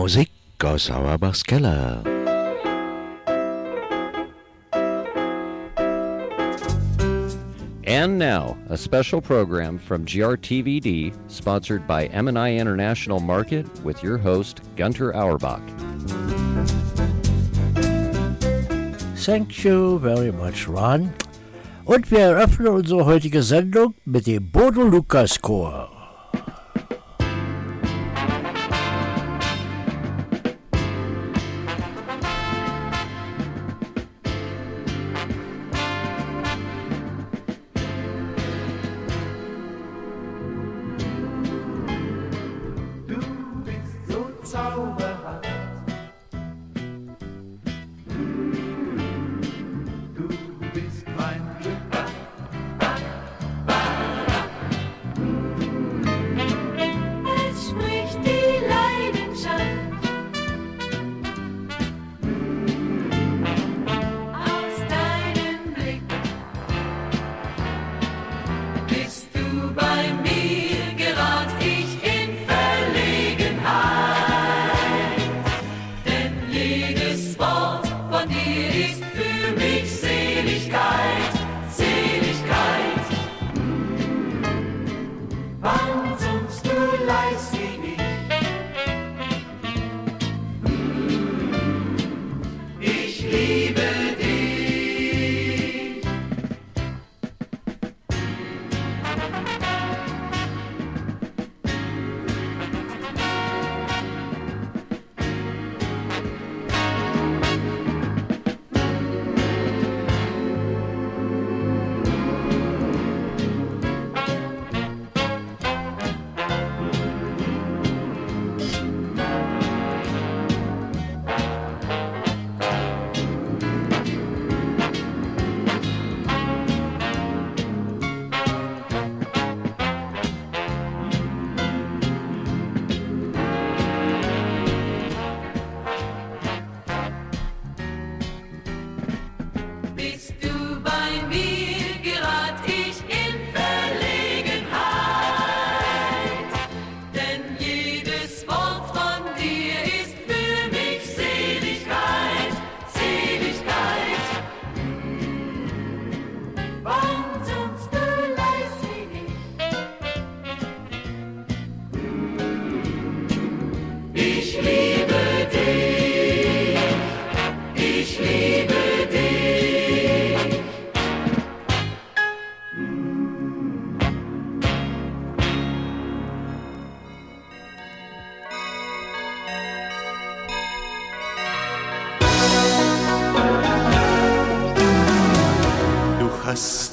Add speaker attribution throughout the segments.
Speaker 1: Musik aus Auerbachs Keller.
Speaker 2: And now, a special program from GRTVD, sponsored by M&I International Market, with your host, Gunter Auerbach.
Speaker 3: Thank you very much, Ron. Und wir eröffnen unsere heutige Sendung mit dem Bodo Lukas Chor.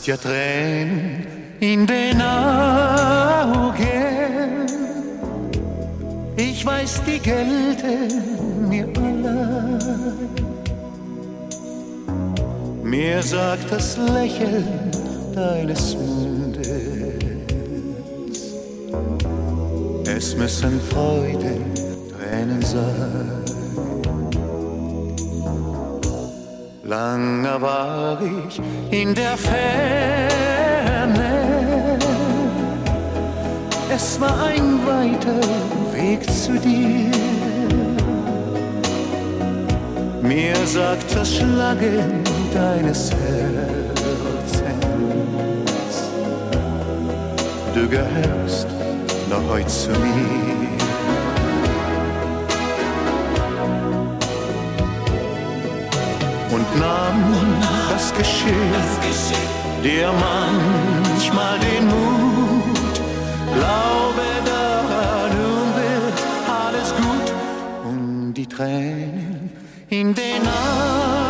Speaker 4: Ja Tränen in den Augen. Ich weiß, die gelten mir allein. Mir sagt das Lächeln deines Mundes, es müssen Freude, Tränen sein. Ich in der Ferne. Es war ein weiter Weg zu dir. Mir sagt das Schlagen deines Herzens, du gehörst noch heute zu mir. Und nahm das Geschick, dir manchmal den Mut. Glaube daran, nun wird alles gut und die Tränen in den Augen,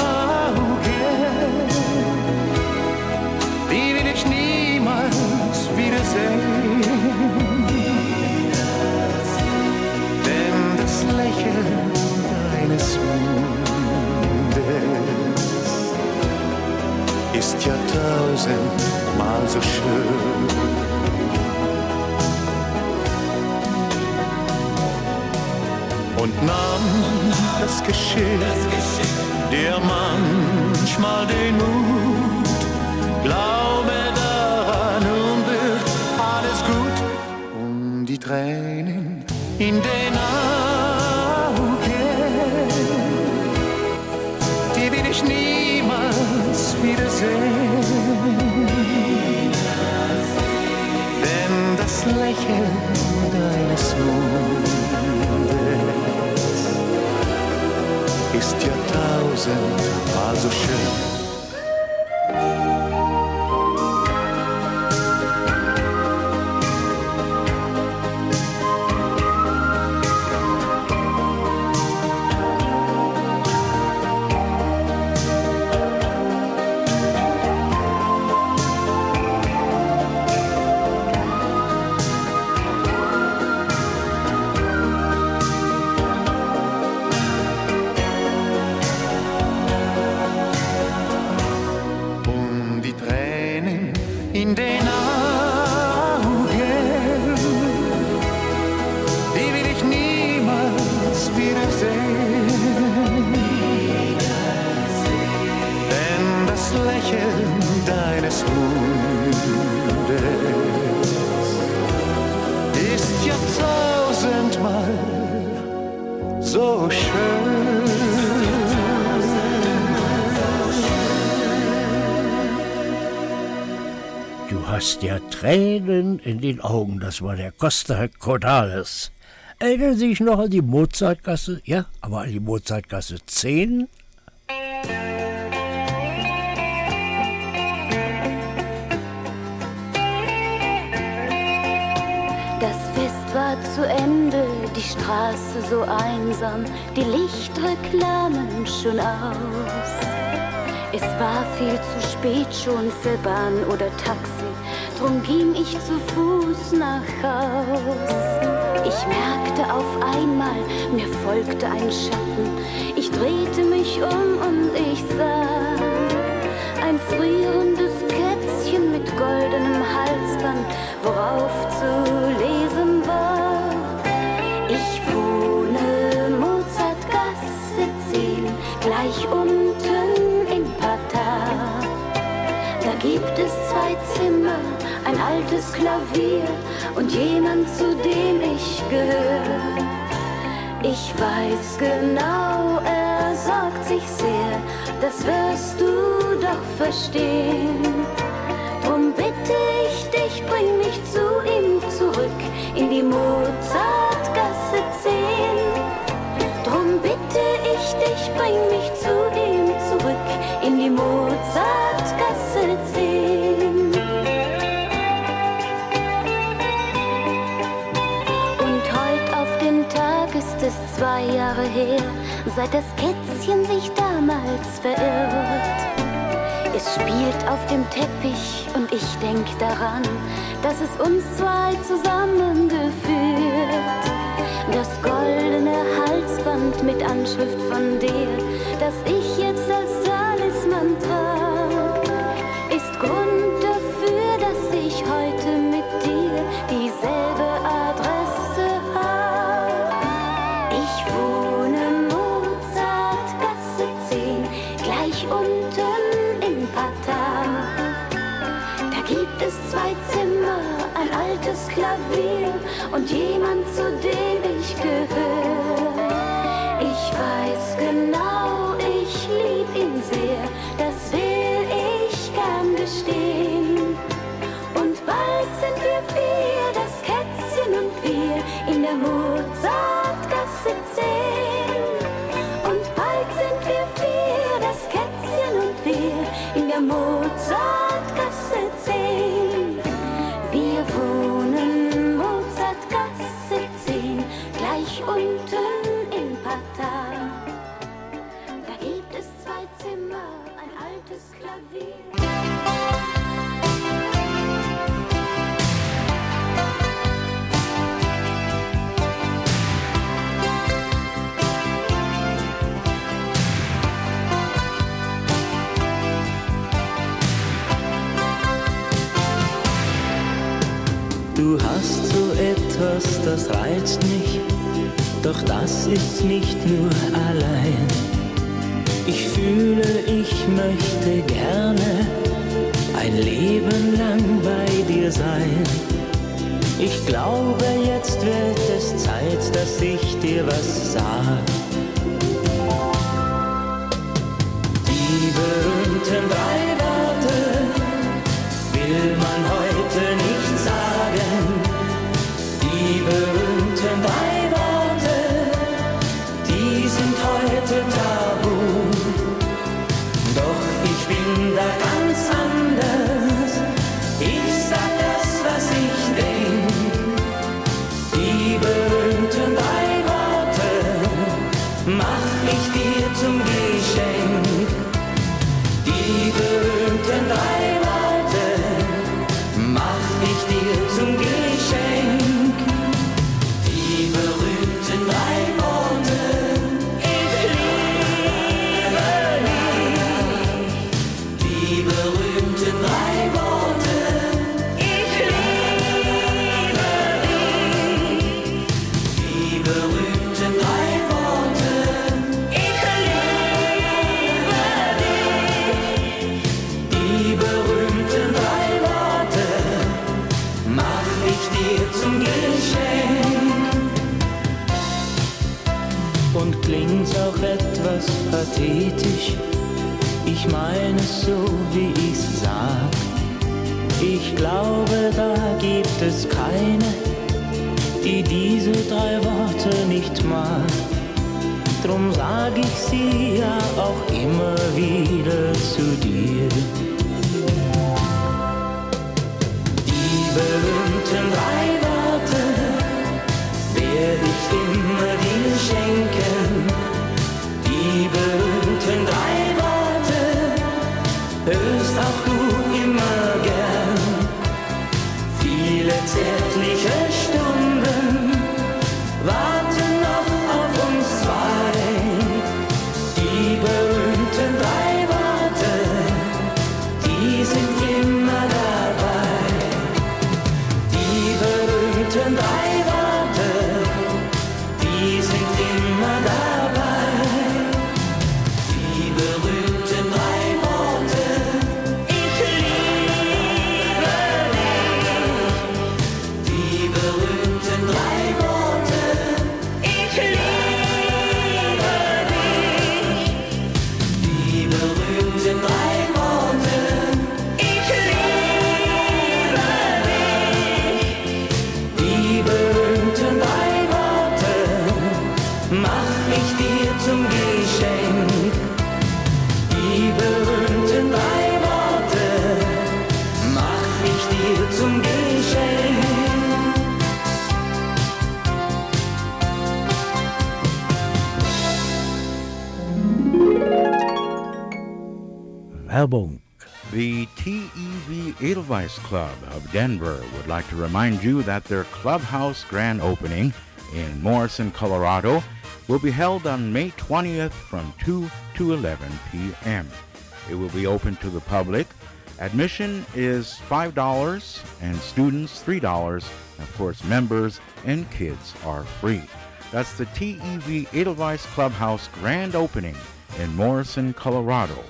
Speaker 4: ist ja tausendmal so schön. Und nahm das Geschick, dir manchmal den Mut, glaube daran, nun wird alles gut. Und die Tränen in den Mondes ist Jahrtausend war so schön.
Speaker 3: Hast ja Tränen in den Augen, das war der Costa Cordalis. Erinnern Sie sich noch an die Mozartgasse? Ja, aber an die Mozartgasse 10?
Speaker 5: Das Fest war zu Ende, die Straße so einsam, die Lichtreklamen schon aus. Es war viel zu spät schon für Bahn oder Taxi, drum ging ich zu Fuß nach Haus. Ich merkte auf einmal, mir folgte ein Schatten. Ich drehte mich um und ich sah ein frierendes Kätzchen mit goldenem Halsband, worauf zu lesen altes Klavier und jemand, zu dem ich gehöre. Ich weiß genau, er sorgt sich sehr, das wirst du doch verstehen. Drum bitte ich dich, bring mich zu ihm zurück in die Mozartgasse 10. Drum bitte ich dich, bring mich zu ihm zurück in die Mozartgasse zwei Jahre her, seit das Kätzchen sich damals verirrt. Es spielt auf dem Teppich und ich denk daran, dass es uns zwei zusammengeführt. Das goldene Halsband mit Anschrift von dir, das ich unten in Patar. Da gibt es zwei Zimmer, ein altes Klavier.
Speaker 6: Du hast so etwas, das reizt mich, doch das ist nicht nur allein. Ich fühle, ich möchte gerne ein Leben lang bei dir sein. Ich glaube, jetzt wird es Zeit, dass ich dir was sag. Die berühmten drei Worte will man heute nicht es so, wie ich's sag. Ich glaube, da gibt es keine, die diese drei Worte nicht mag. Drum sag ich sie ja auch immer wieder zu dir. Die berühmten drei Worte werde
Speaker 7: The TEV Edelweiss Club of Denver would like to remind you that their clubhouse grand opening in Morrison, Colorado will be held on May 20th from 2 to 11 p.m. It will be open to the public. Admission is $5 and students $3. Of course, members and kids are free. That's the TEV Edelweiss Clubhouse grand opening in Morrison, Colorado,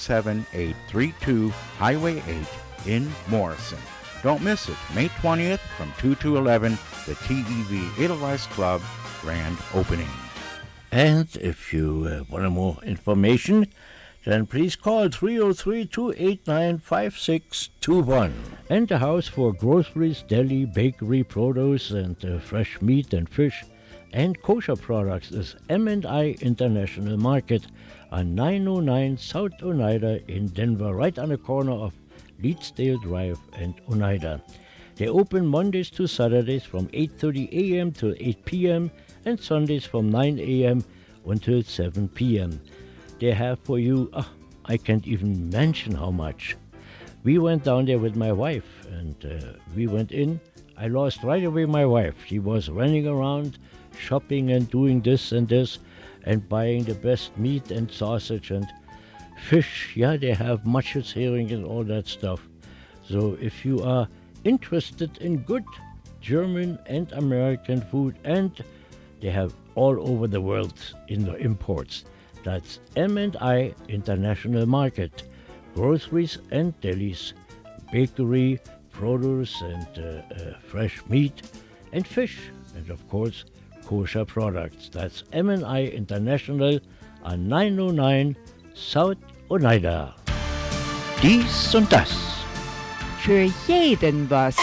Speaker 7: 17832 Highway 8 in Morrison. Don't miss it. May 20th from 2 to 11, the TEV Edelweiss Club grand opening.
Speaker 3: And if you uh, want more information, then please call 303 289 5621. And the house for groceries, deli, bakery, produce, and uh, fresh meat and fish and kosher products is M&I International Market on 909 South Oneida in Denver, right on the corner of Leedsdale Drive and Oneida. They open Mondays to Saturdays from 8:30 a.m. to 8 p.m. and Sundays from 9 a.m. until 7 p.m. They have for you, ah, I can't even mention how much. We went down there with my wife and uh, we went in. I lost right away my wife. She was running around shopping and doing this and this and buying the best meat and sausage and fish. Yeah, they have mushes, herring, and all that stuff. So if you are interested in good German and American food, and they have all over the world in the imports. That's M&I International Market, groceries and delis, bakery, produce and uh, uh, fresh meat and fish, and of course kosher products. That's M&I International on 909 South Oneida.
Speaker 1: Dies und das.
Speaker 8: Für jeden was.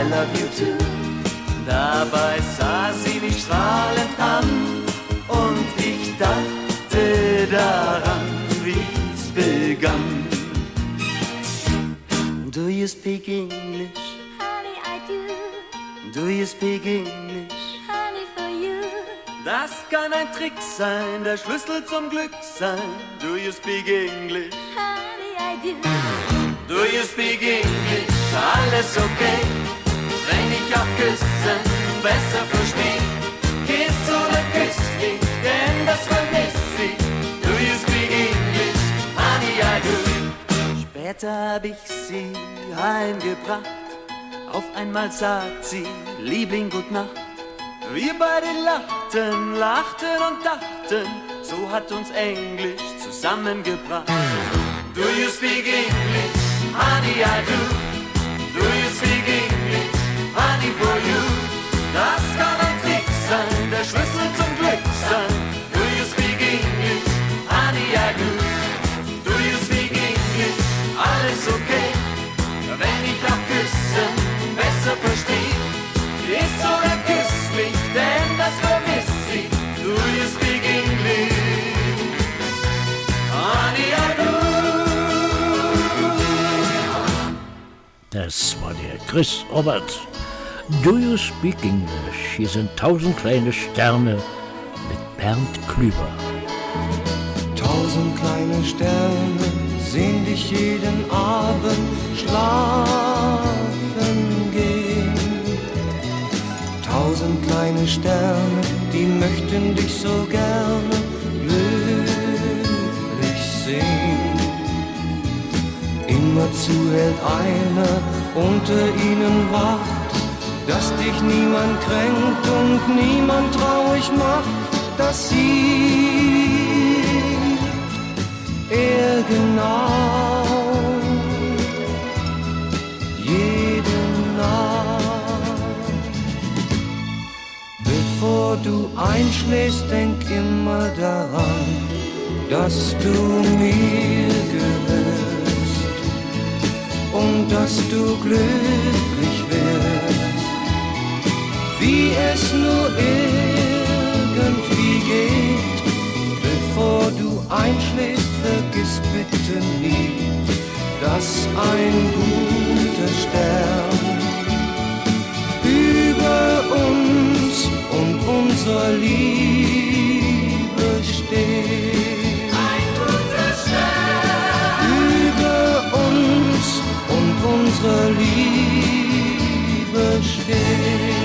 Speaker 5: I
Speaker 9: love you too. Dabei sah sie mich strahlend an und ich dachte daran, wie's begann. Do you speak English?
Speaker 5: Honey, I do.
Speaker 9: Do you speak English?
Speaker 5: Honey, for you.
Speaker 9: Das kann ein Trick sein, der Schlüssel zum Glück sein. Do you speak English?
Speaker 5: Honey, I do.
Speaker 9: Do you speak English? Alles okay, wenn ich auch küssen besser versteh. Kiss oder küss mich, denn das vermiss ich. Do you speak English? Honey, I do. Später hab ich sie heimgebracht. Auf einmal sagt sie, Liebling, gut Nacht. Wir beide lachten, lachten und dachten, so hat uns Englisch zusammengebracht. Do you speak English? Honey, I do. Honey, for you. Das kann ein Trick sein, der Schlüssel zum Glück sein. Do you speak English? Honey, I do. Do you speak English? Alles okay, wenn ich auch küssen besser versteh. Ist oder küss mich, denn das vermiss ich. Do you speak English? Honey, I do.
Speaker 3: Das war der Chris Robert. Do you speak English? Hier sind tausend kleine Sterne mit Bernd Klüber.
Speaker 10: Tausend kleine Sterne sehen dich jeden Abend schlafen gehen. Tausend kleine Sterne, die möchten dich so gerne glücklich sehen. Immerzu hält einer unter ihnen Wacht, dass dich niemand kränkt und niemand traurig macht, dass sie er genau jede Nacht. Bevor du einschläfst, denk immer daran, dass du mir gehörst und dass du glücklich wirst, wie es nur irgendwie geht. Bevor du einschläfst, vergiss bitte nie, dass ein guter Stern über uns und unserer Liebe steht. Ein guter Stern über uns und unserer Liebe steht.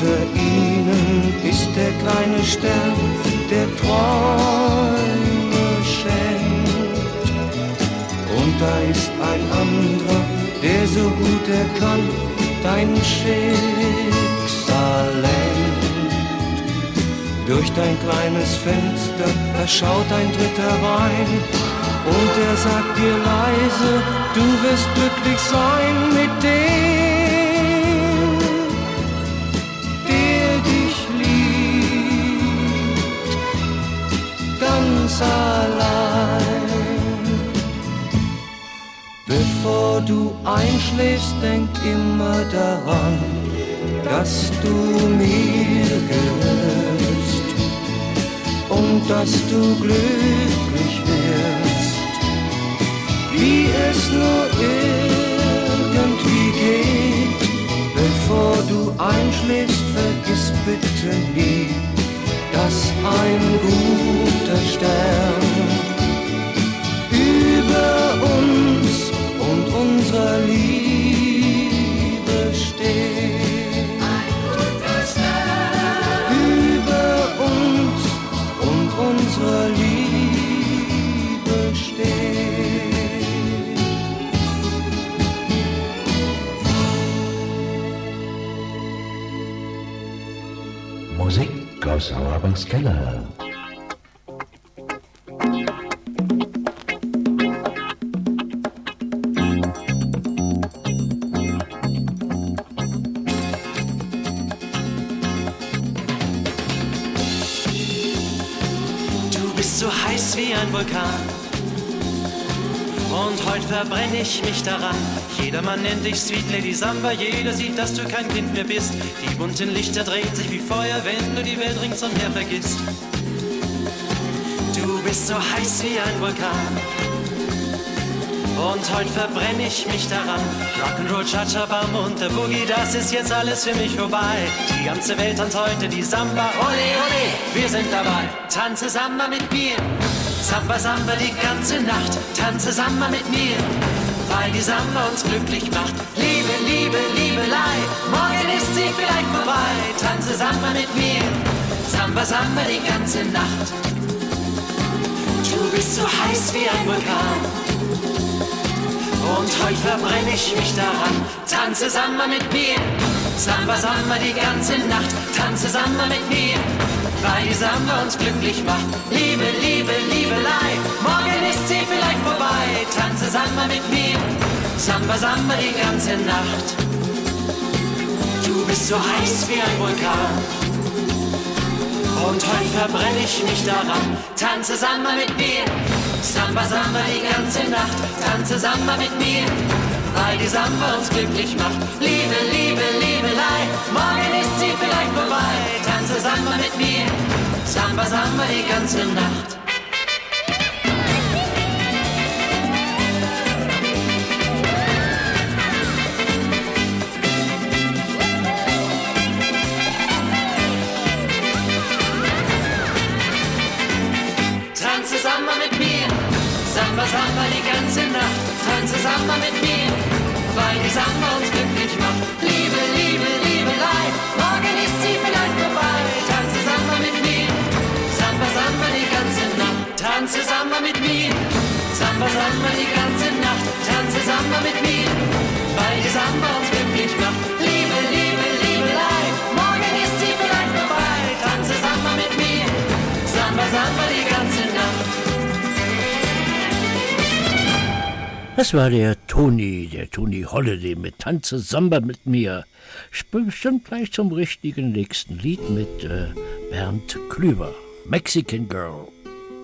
Speaker 10: Unter ihnen ist der kleine Stern, der Träume schenkt. Und da ist ein anderer, der so gut er kann, dein Schicksal lenkt. Durch dein kleines Fenster, da schaut ein Dritter rein. Und er sagt dir leise, du wirst glücklich sein mit dem, Bevor du einschläfst, denk immer daran, dass du mir gehörst und dass du glücklich wirst, wie es nur irgendwie geht. einschläfst, vergiss bitte nie, dass ein guter Stern über uns unserer Liebe steht. Über uns und unserer Liebe steht.
Speaker 1: Musik aus Sauerabends Keller.
Speaker 11: Verbrenne ich mich daran. Jedermann nennt dich Sweet Lady Samba, jeder sieht, dass du kein Kind mehr bist. Die bunten Lichter drehen sich wie Feuer, wenn du die Welt ringsumher vergisst. Du bist so heiß wie ein Vulkan. Und heute verbrenne ich mich daran. Rock'n'Roll, Cha-Cha-Bam und der Boogie, das ist jetzt alles für mich vorbei. Die ganze Welt tanzt heute die Samba. Ole, ole, wir sind dabei. Tanze Samba mit mir. Samba, Samba die ganze Nacht. Tanze Samba mit mir. Weil die Samba uns glücklich macht. Liebe, Liebe, Liebelei. Morgen ist sie vielleicht vorbei. Tanze Samba mit mir. Samba, Samba die ganze Nacht. Du bist so heiß wie ein Vulkan. Und heute verbrenne ich mich daran. Tanze Samba mit mir. Samba, Samba die ganze Nacht. Tanze Samba mit mir. Weil die Samba uns glücklich macht. Liebe, Liebe, Liebelei. Morgen ist sie vielleicht vorbei. Tanze Samba mit mir. Samba, Samba die ganze Nacht. Du bist so heiß wie ein Vulkan. Und heute verbrenne ich mich daran. Tanze Samba mit mir. Samba, Samba die ganze Nacht. Tanze Samba mit mir. Weil die Samba uns glücklich macht. Liebe, Liebe, Liebelei. Morgen ist sie vielleicht vorbei. Tanze Samba mit mir. Samba, Samba die ganze Nacht. Tanze Samba mit mir. Samba, Samba die ganze Nacht. Tanze Samba mit mir. Weil die Samba uns glücklich macht. Liebe, Liebe, Liebelei. Morgen ist sie vielleicht vorbei. Tanze Samba mit mir. Samba, Samba die ganze Nacht. Tanze Samba mit mir. Samba, Samba die ganze Nacht. Tanze Samba mit mir. Weil die Samba uns glücklich macht.
Speaker 3: Das war der Toni, der Toni Holiday mit Tanze Samba mit mir. Bestimmt gleich zum richtigen nächsten Lied mit äh, Bernd Klüber. Mexican Girl.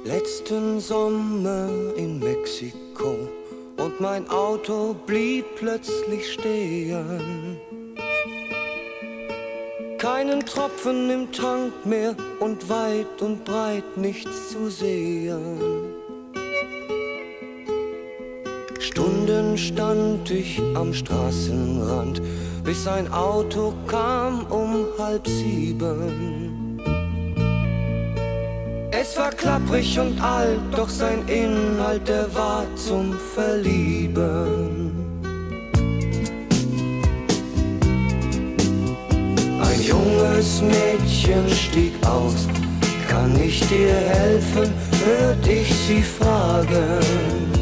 Speaker 10: Letzten Sommer in Mexiko und mein Auto blieb plötzlich stehen. Keinen Tropfen im Tank mehr und weit und breit nichts zu sehen. Stand ich am Straßenrand, bis ein Auto kam um halb sieben. Es war klapprig und alt, doch sein Inhalt, der war zum Verlieben. Ein junges Mädchen stieg aus, kann ich dir helfen, hört ich sie fragen.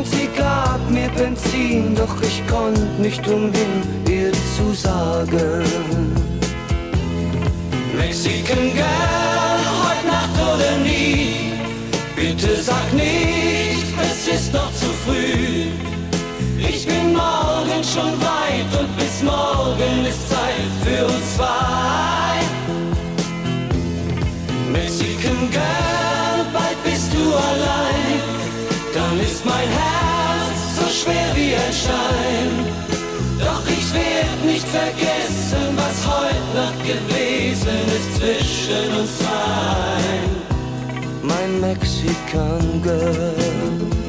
Speaker 10: Und sie gab mir Benzin, doch ich konnte nicht umhin, ihr zu sagen. Mexican Girl, heute Nacht oder nie. Bitte sag nicht, es ist noch zu früh. Ich bin morgen schon weit und bis morgen ist Zeit für uns zwei. Mexican Girl, bald bist du allein. Mein Herz so schwer wie ein Stein. Doch ich werd nicht vergessen, was heute Nacht gewesen ist zwischen uns zwei. Mein Mexican Girl.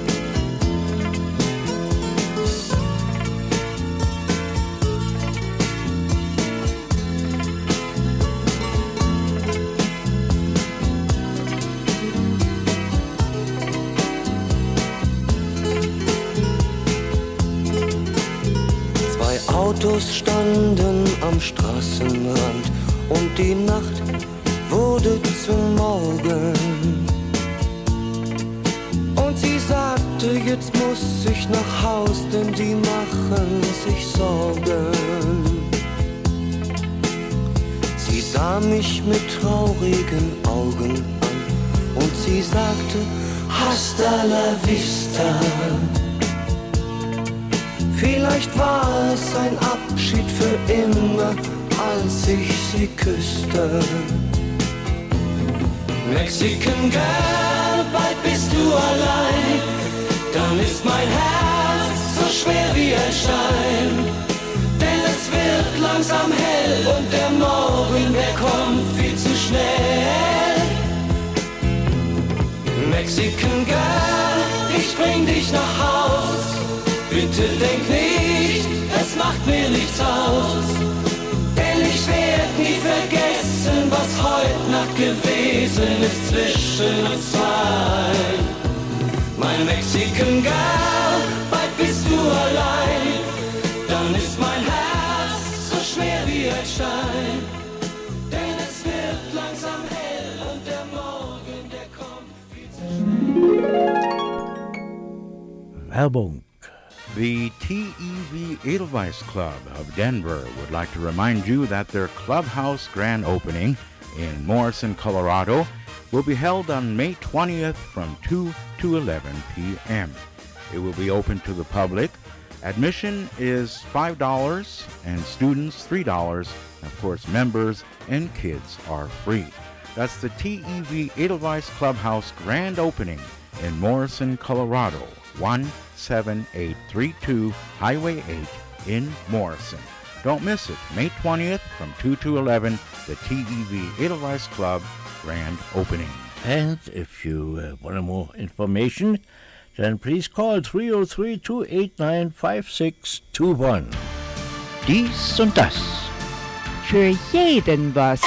Speaker 10: Autos standen am Straßenrand und die Nacht wurde zum Morgen. Und sie sagte, jetzt muss ich nach Haus, denn die machen sich Sorgen. Sie sah mich mit traurigen Augen an und sie sagte, Hasta la vista. Vielleicht war es ein Abschied für immer, als ich sie küsste. Mexican Girl, bald bist du allein, dann ist mein Herz so schwer wie ein Stein. Denn es wird langsam hell und der Morgen, der kommt viel zu schnell. Mexican Girl, ich bring dich nach Haus. Bitte denk nicht, es macht mir nichts aus. Denn ich werd nie vergessen, was heute Nacht gewesen ist zwischen uns zwei. Mein Mexican Girl, bald bist du allein. Dann ist mein Herz so schwer wie ein Stein. Denn es wird langsam hell und der Morgen, der kommt viel zu
Speaker 3: Werbung.
Speaker 7: The TEV Edelweiss Club of Denver would like to remind you that their clubhouse grand opening in Morrison, Colorado will be held on May 20th from 2 to 11 p.m. It will be open to the public. Admission is $5 and students $3. Of course, members and kids are free. That's the TEV Edelweiss Clubhouse grand opening in Morrison, Colorado. 17832 Highway 8 in Morrison. Don't miss it. May 20th from 2 to 11, the TEV Edelweiss Club grand opening.
Speaker 3: And if you uh, want more information, then please call 303 289 5621. Dies und das.
Speaker 8: Für jeden was.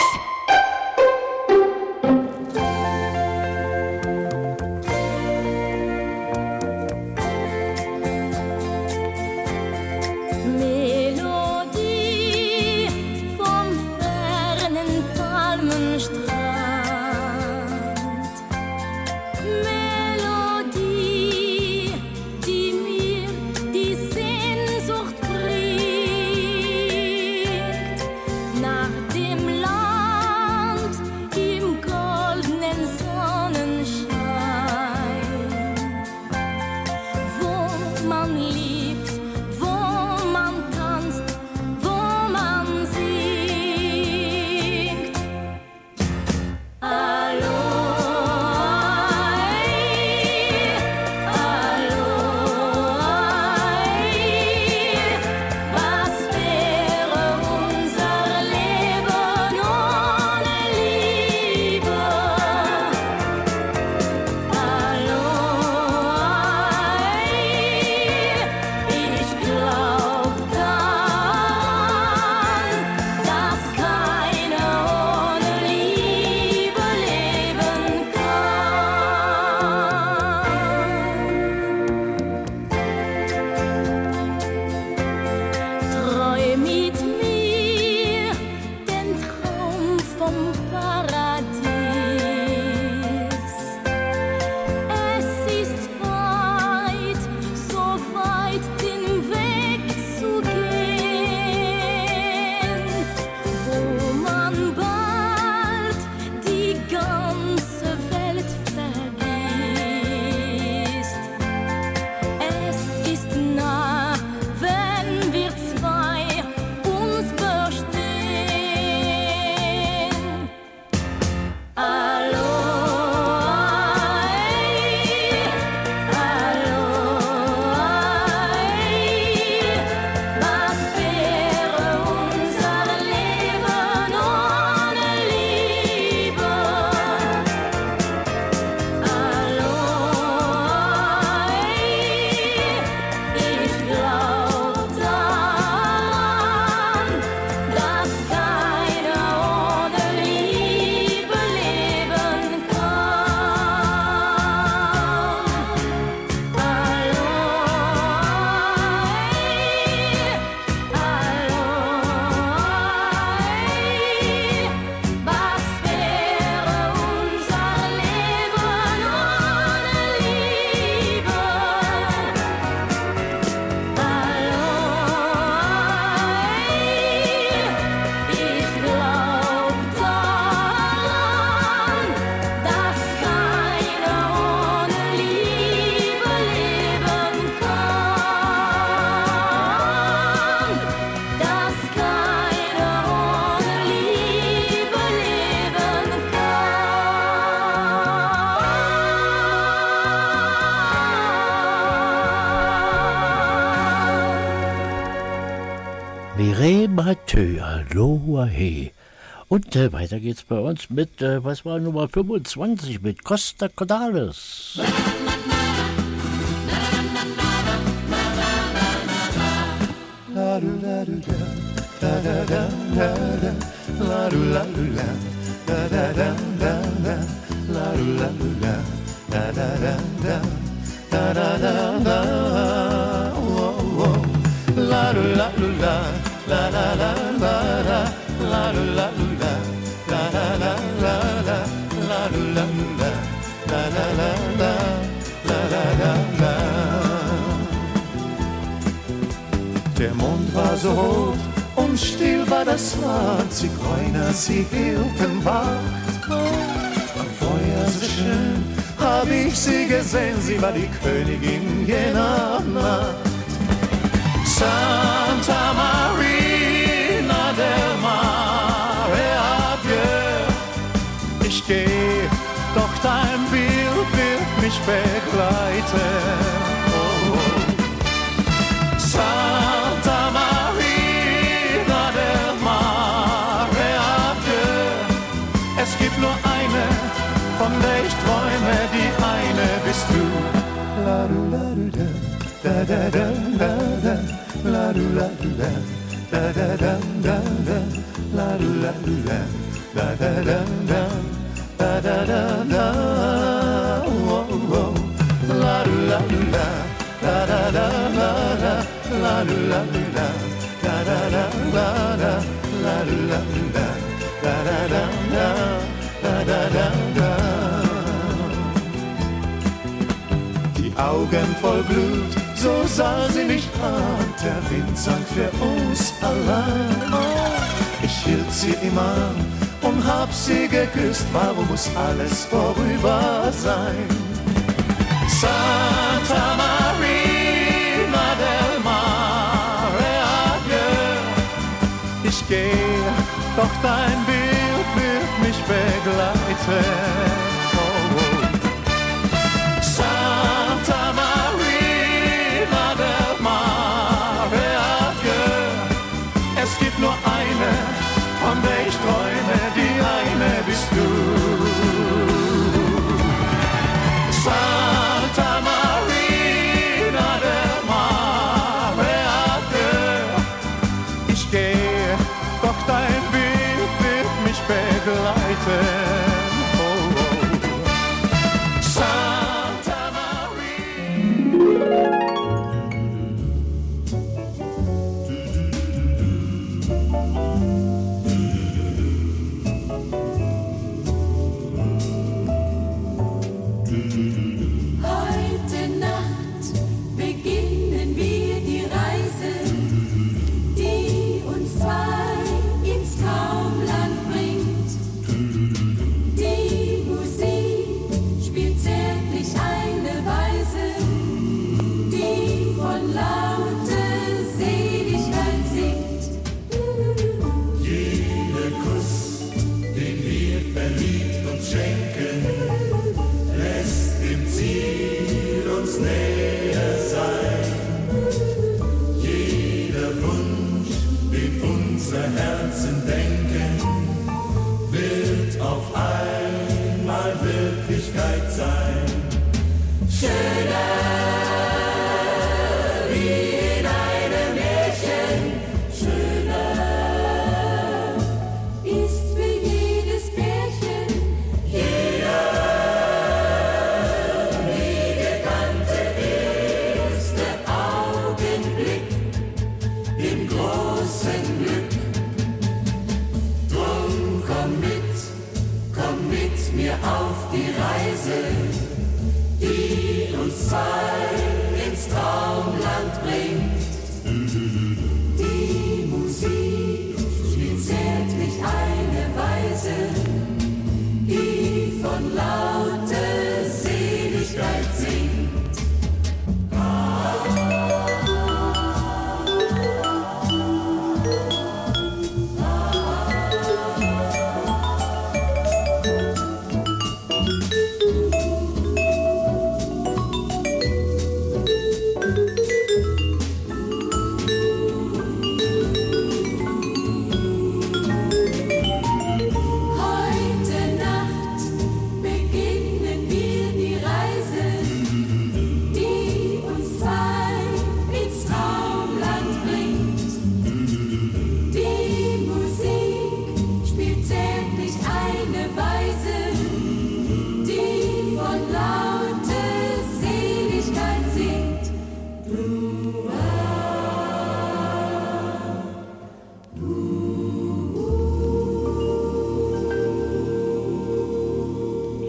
Speaker 4: Aloha He. Und äh, weiter geht's bei uns mit, äh, was war Nummer 25, mit Costa Cordalis. Der Mond war so rot und still war das Land, Zigeuner, sie hielten Wacht. Am Feuer so schön hab ich sie gesehen, sie war die Königin jener Nacht. Santa Maria. Eine, von der ich träume, die eine bist du. La du la du da, da da da da da, la du la du da, da da da da da, la du la du da, da da da da, da da da da, Die Augen voll Blut, so sah sie mich an. Der Wind sang für uns allein. Ich hielt sie immer an und hab sie geküsst. Warum muss alles vorüber sein? Santa Marina del adieu. Ich geh, doch dein Bild wird mich begleiten.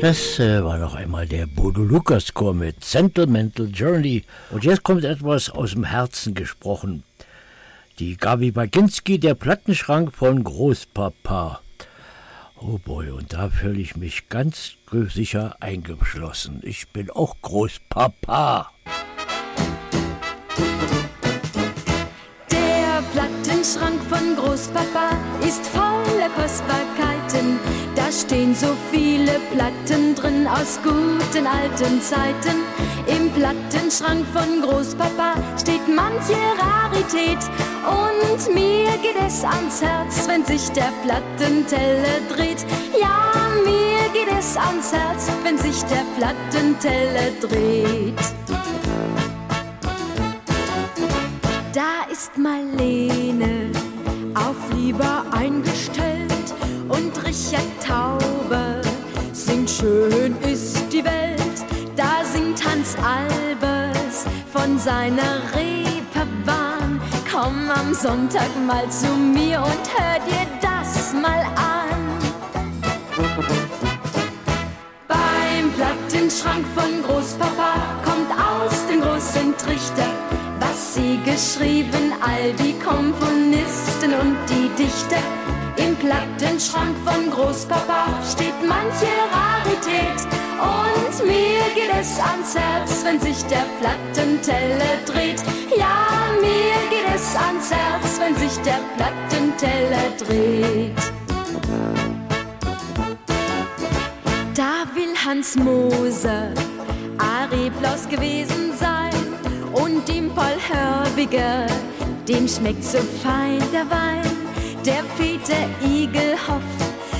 Speaker 3: Das äh, war noch einmal der Bodo Lukas Chor mit Sentimental Journey. Und jetzt kommt etwas aus dem Herzen gesprochen. Die Gabi Baginski, der Plattenschrank von Großpapa. Oh boy, und da fühle ich mich ganz sicher eingeschlossen. Ich bin auch Großpapa.
Speaker 12: Der Plattenschrank von Großpapa ist. Da stehen so viele Platten drin aus guten alten Zeiten. Im Plattenschrank von Großpapa steht manche Rarität. Und mir geht es ans Herz, wenn sich der Plattenteller dreht. Ja, mir geht es ans Herz, wenn sich der Plattenteller dreht. Da ist Marlene auf lieber eingestellt schön ist die Welt. Da singt Hans Albers von seiner Reeperbahn. Komm am Sonntag mal zu mir und hör dir das mal an. Beim Plattenschrank von Großpapa kommt aus dem großen Trichter, was sie geschrieben, all die Komponisten und die Dichter. Im Plattenschrank von Großpapa steht manche Rarität. Und mir geht es ans Herz, wenn sich der Plattenteller dreht. Ja, mir geht es ans Herz, wenn sich der Plattenteller dreht. Da will Hans Moser Ari Bloss gewesen sein und dem Paul Hörbiger, dem schmeckt so fein der Wein. Der Peter Igelhoff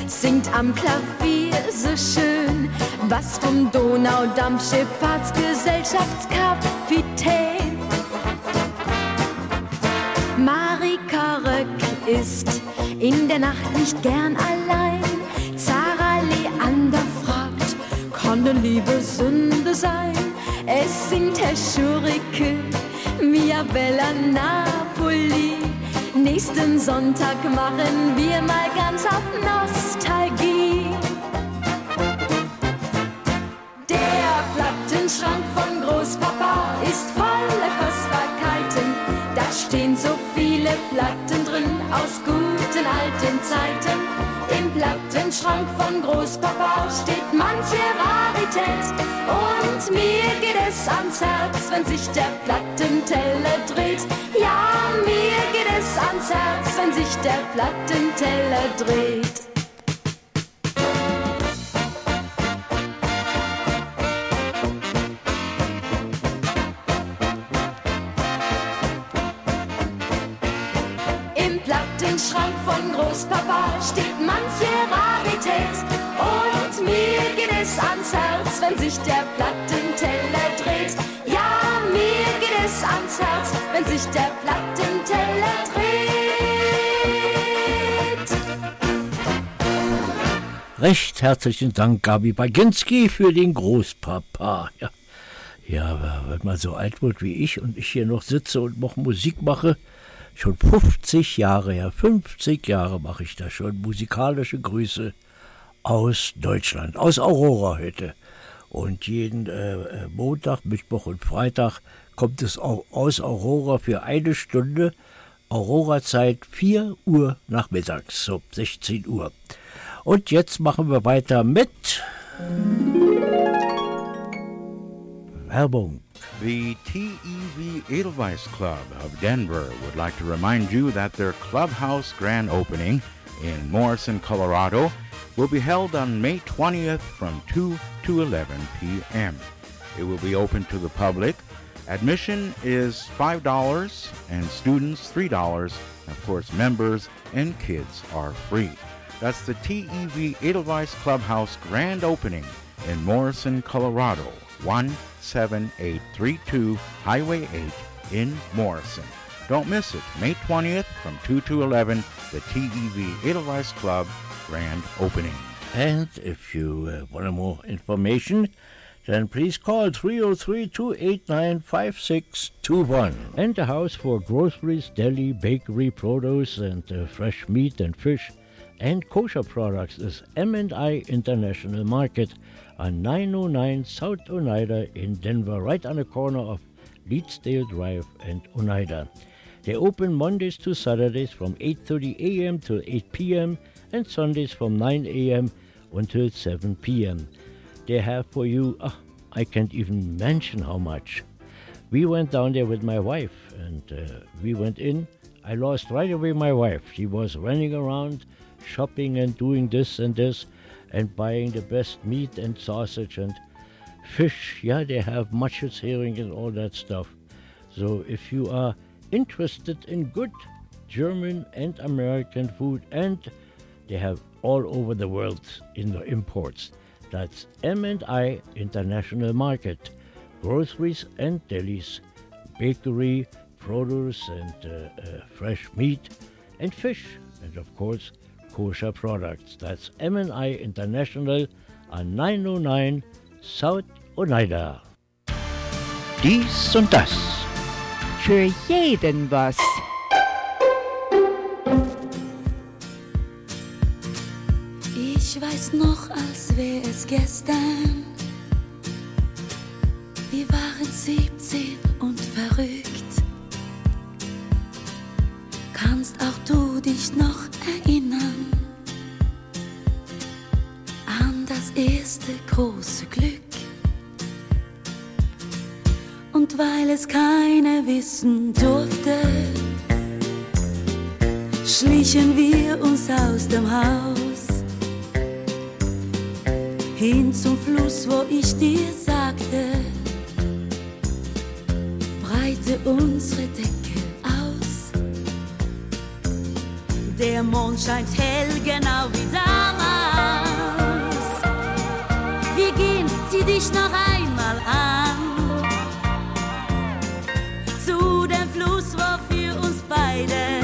Speaker 12: singt am Klavier so schön, was vom Donaudampfschifffahrtsgesellschaftskapitän. Marika Röck ist in der Nacht nicht gern allein. Zara Leander fragt, kann denn Liebe Sünde sein? Es singt Herr Schurike, Mia Bella Napoli. Nächsten Sonntag machen wir mal ganz auf Nostalgie. Der Plattenschrank von Großpapa ist voller Kostbarkeiten. Da stehen so viele Platten drin aus guten alten Zeiten. Im Plattenschrank von Großpapa steht manche Rarität. Und mir geht es ans Herz, wenn sich der Plattenteller dreht. Ja, mir ans Herz, wenn sich der Plattenteller dreht. Im Plattenschrank von Großpapa steht manche Rarität. Und mir geht es ans Herz, wenn sich der Plattenteller dreht. Ans Herz, wenn sich der Plattenteller dreht.
Speaker 3: Recht herzlichen Dank, Gabi Baginski, für den Großpapa. Ja, ja wenn man so alt wird wie ich und ich hier noch sitze und noch Musik mache, schon 50 Jahre, ja, 50 Jahre mache ich da schon musikalische Grüße aus Deutschland, aus Aurora heute. Und jeden äh, äh, Montag, Mittwoch und Freitag kommt es aus Aurora für eine Stunde. Aurora-Zeit 4 Uhr nachmittags, so 16 Uhr. Und jetzt machen wir weiter mit Werbung.
Speaker 7: The TEV Edelweiss Club of Denver would like to remind you that their clubhouse grand opening in Morrison, Colorado will be held on May 20th from 2 to 11 p.m. It will be open to the public. Admission is $5 and students $3. Of course, members and kids are free. That's the TEV Edelweiss Clubhouse grand opening in Morrison, Colorado, 17832 Highway 8 in Morrison. Don't miss it. May 20th from 2 to 11, the TEV Edelweiss Club grand opening.
Speaker 3: And if you uh, want more information, then please call 303 289 5621. And the house for groceries, deli, bakery, produce, and uh, fresh meat and fish and kosher products is M&I International Market on 909 South Oneida in Denver, right on the corner of Leedsdale Drive and Oneida. They open Mondays to Saturdays from 8:30 a.m. to 8 p.m. and Sundays from 9 a.m. until 7 p.m. They have for you, oh, I can't even mention how much. We went down there with my wife and uh, we went in. I lost right away my wife. She was running around shopping and doing this and this and buying the best meat and sausage and fish. Yeah, they have Matsch's herring and all that stuff. So if you are interested in good German and American food, and they have all over the world in the imports. That's M&I International Market, groceries and delis, bakery, produce and uh, uh, fresh meat and fish, and of course kosher products. That's M&I International on 909 South Oneida.
Speaker 8: Dies und das. Für jeden was.
Speaker 13: Ich weiß noch, als wäre es gestern. Wir waren 17 und verrückt. Kannst auch du dich noch erinnern an das erste große Glück? Und weil es keiner wissen durfte, schlichen wir uns aus dem Haus hin zum Fluss, wo ich dir sagte, breite unsere Decke aus. Der Mond scheint hell, genau wie damals. Wir gehen, zieh dich noch einmal an. Zu dem Fluss, wo für uns beide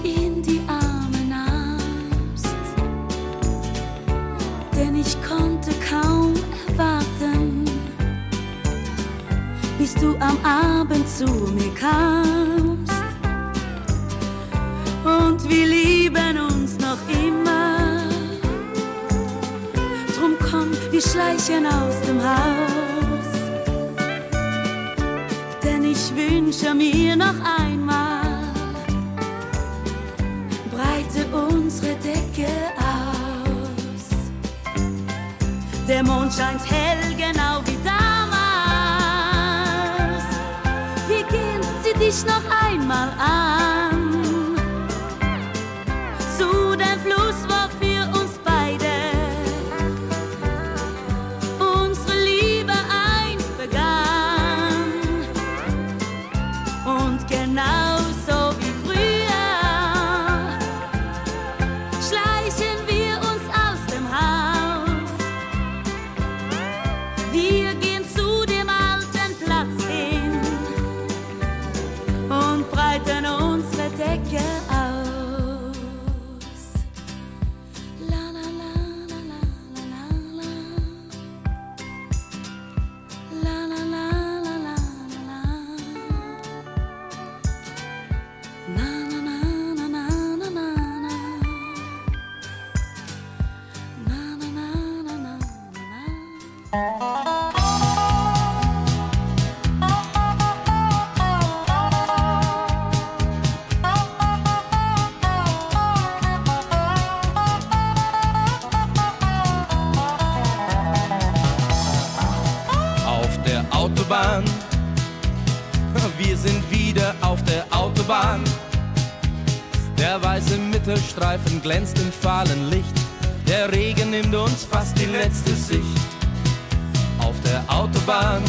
Speaker 13: mich in die Arme nahmst. Denn ich konnte kaum erwarten, bis du am Abend zu mir kamst. Und wir lieben uns noch immer. Drum komm, wir schleichen aus dem Haus. Denn ich wünsche mir noch einmal Decke aus. Der Mond scheint hell, genau wie damals. Wir gehen, sieh dich noch einmal an.
Speaker 14: Glänzt im fahlen Licht. Der Regen nimmt uns fast die letzte Sicht. Auf der Autobahn.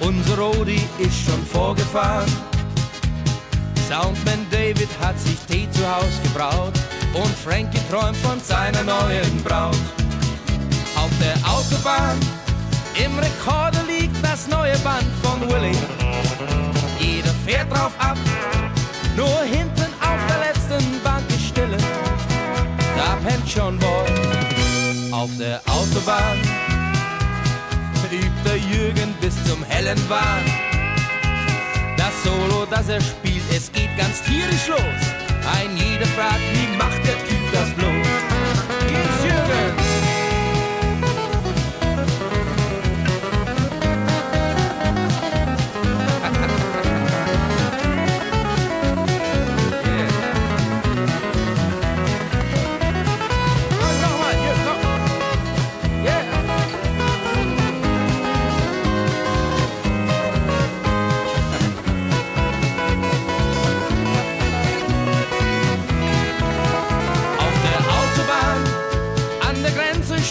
Speaker 14: Unser Rodi ist schon vorgefahren. Soundman David hat sich Tee zu Haus gebraut und Frankie träumt von seiner neuen Braut. Auf der Autobahn im Rekorder liegt das neue Band von Willy. Jeder fährt drauf ab, Autobahn. Übt der Jürgen bis zum hellen Wahn. Das Solo, das er spielt, es geht ganz tierisch los. Ein jeder fragt, wie macht der Typ das bloß?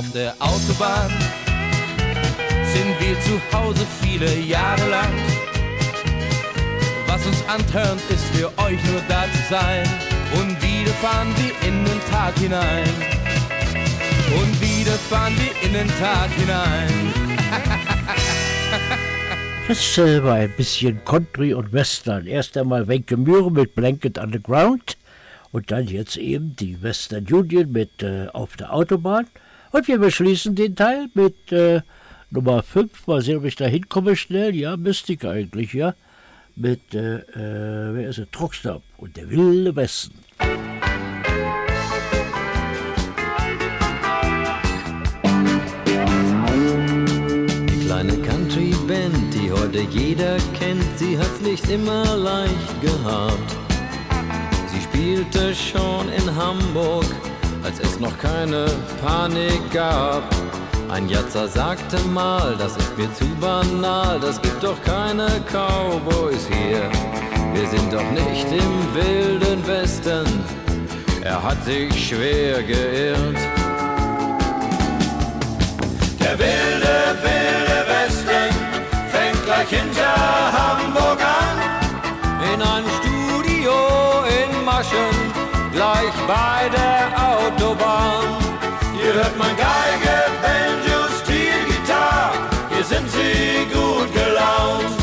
Speaker 14: Auf der Autobahn sind wir zu Hause viele Jahre lang. Was uns antörnt, ist für euch nur da zu sein. Und wieder fahren wir in den Tag hinein. Und wieder fahren wir in den Tag hinein.
Speaker 3: Das war ein bisschen Country und Western. Erst einmal Wenke Mühre mit Blanket Underground und dann jetzt eben die Western Union mit äh, Auf der Autobahn. Und wir beschließen den Teil mit äh, Nummer 5. Mal sehen, ob ich da hinkomme schnell. Ja, Mystik eigentlich, ja. Mit, äh, äh, wer ist es? Truckstop und der Wilde Westen.
Speaker 15: heute jeder kennt, sie hat's nicht immer leicht gehabt. Sie spielte schon in Hamburg, als es noch keine Panik gab. Ein Jatzer sagte mal, das ist mir zu banal, das gibt doch keine Cowboys hier. Wir sind doch nicht im wilden Westen, er hat sich schwer geirrt.
Speaker 9: Der wilde, wilde gleich hinter Hamburg an.
Speaker 15: In ein Studio in Maschen, gleich bei der Autobahn.
Speaker 9: Hier hört man Geige, Banjo, Steel, Gitarre, hier sind sie gut gelaunt.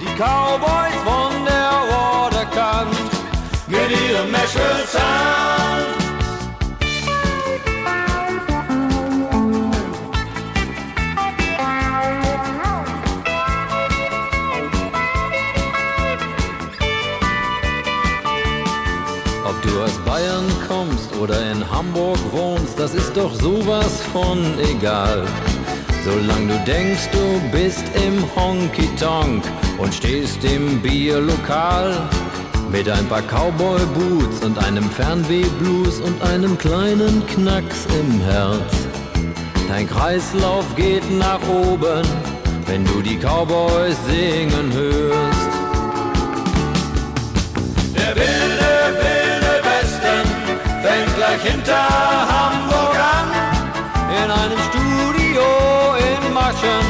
Speaker 15: Die Cowboys von der Waterkant
Speaker 9: mit ihrem Nashville Sound.
Speaker 15: Oder in Hamburg wohnst, das ist doch sowas von egal. Solange du denkst, du bist im Honky Tonk und stehst im Bierlokal mit ein paar Cowboy Boots und einem Fernweh-Blues und einem kleinen Knacks im Herz. Dein Kreislauf geht nach oben, wenn du die Cowboys singen hörst.
Speaker 9: gleich hinter Hamburg an,
Speaker 15: in einem Studio in Maschen,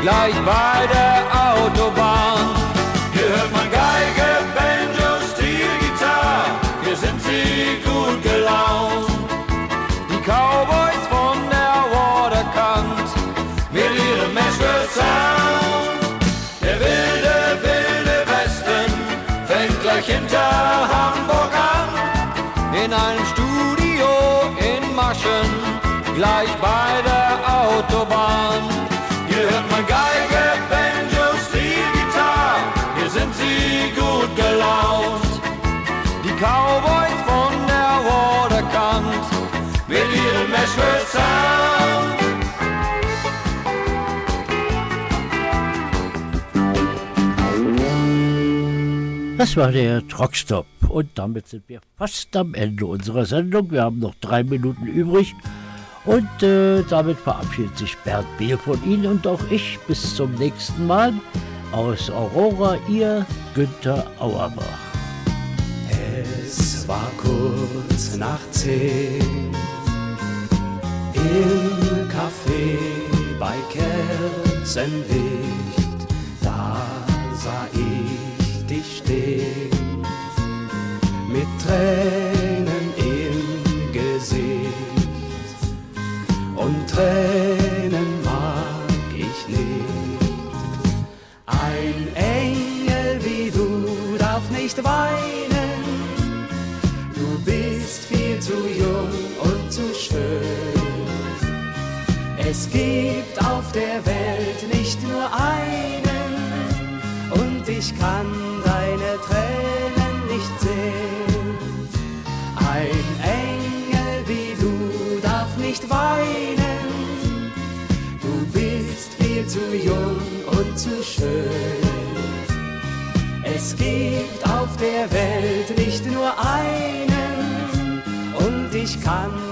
Speaker 15: gleich bei der Autobahn.
Speaker 9: Hier hört man Geige, Banjo,
Speaker 15: Steel, Gitarre, hier sind sie gut gelaunt. Die Cowboys von der Waterkant mit ihrem Nashville Sound. Der wilde, wilde Westen fängt gleich hinter Hamburg an,
Speaker 16: in einem Studio gleich bei der Autobahn.
Speaker 15: Hier hört man Geige, Banjo, Steel, Gitarre, hier sind sie gut gelaunt.
Speaker 16: Die Cowboys von der Waterkant
Speaker 15: mit ihrem Nashville Sound.
Speaker 3: Das war der Truckstop. Und damit sind wir fast am Ende unserer Sendung. Wir haben noch drei Minuten übrig. Und äh, damit verabschiedet sich Bernd Behl von Ihnen und auch ich. Bis zum nächsten Mal. Aus Aurora, Ihr Günther Auerbach.
Speaker 17: Es war kurz nach zehn im Café bei Kerzenlicht. Da sah ich dich stehen mit Tränen Tränen mag ich nicht. Ein Engel wie du darf nicht weinen, du bist viel zu jung und zu schön. Es gibt auf der Welt nicht nur einen und ich kann zu jung und zu schön. Es gibt auf der Welt nicht nur einen und ich kann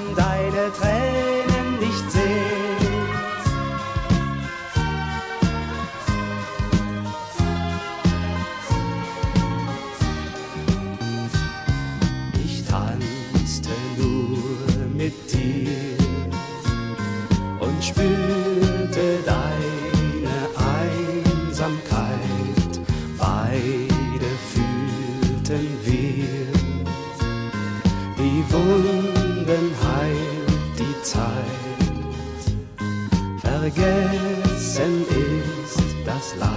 Speaker 17: Vergessen ist das Leid.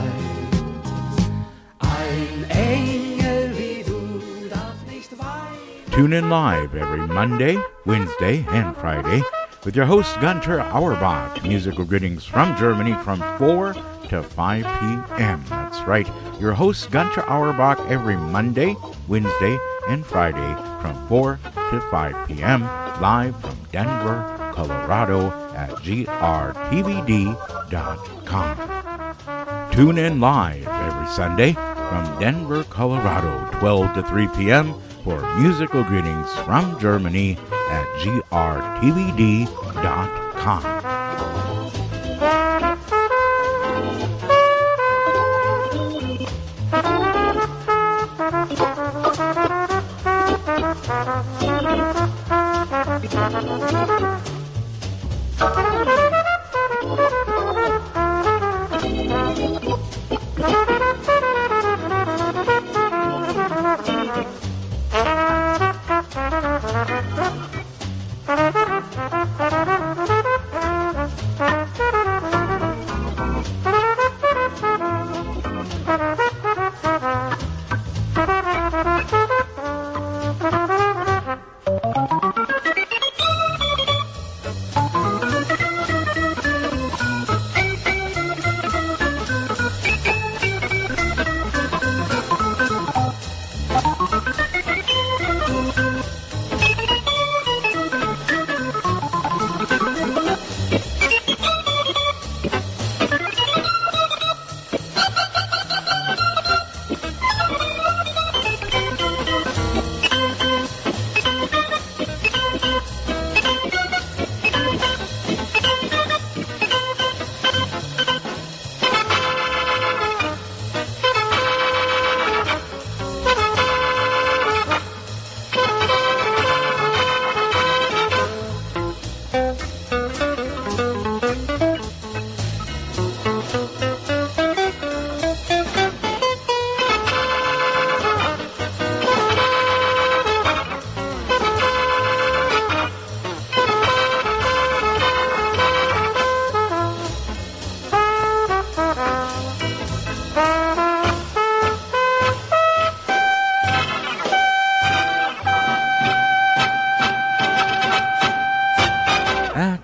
Speaker 17: Ein Engel wie du darf nicht.
Speaker 7: Tune in live every Monday, Wednesday, and Friday with your host Gunter Auerbach. Musical greetings from Germany from 4 to 5 p.m. That's right, your host Gunter Auerbach every Monday, Wednesday, and Friday from 4 to 5 p.m. live from Denver, Colorado at grtbd.com. Tune in live every Sunday from Denver, Colorado, 12 to 3 p.m. for musical greetings from Germany at grtvd.com.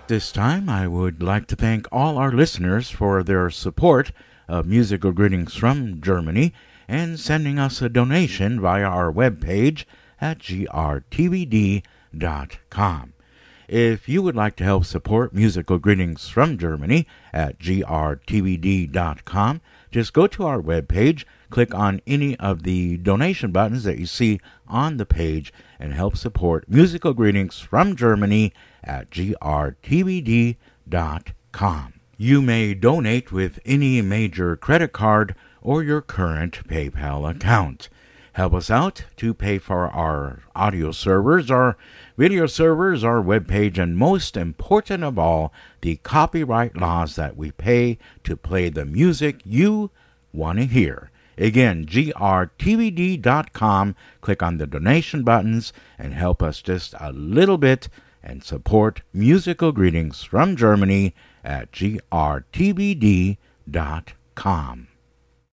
Speaker 7: This time, I would like to thank all our listeners for their support of Musical Greetings from Germany and sending us a donation via our webpage at grtvd.com. If you would like to help support Musical Greetings from Germany at grtvd.com, just go to our webpage, click on any of the donation buttons that you see on the page, and help support Musical Greetings from Germany at grtvd.com. You may donate with any major credit card or your current PayPal account. Help us out to pay for our audio servers, our video servers, our webpage, and most important of all, the copyright laws that we pay to play the music you want to hear. Again, grtvd.com. Click on the donation buttons and help us just a little bit and support musical greetings from Germany at grtvd.com.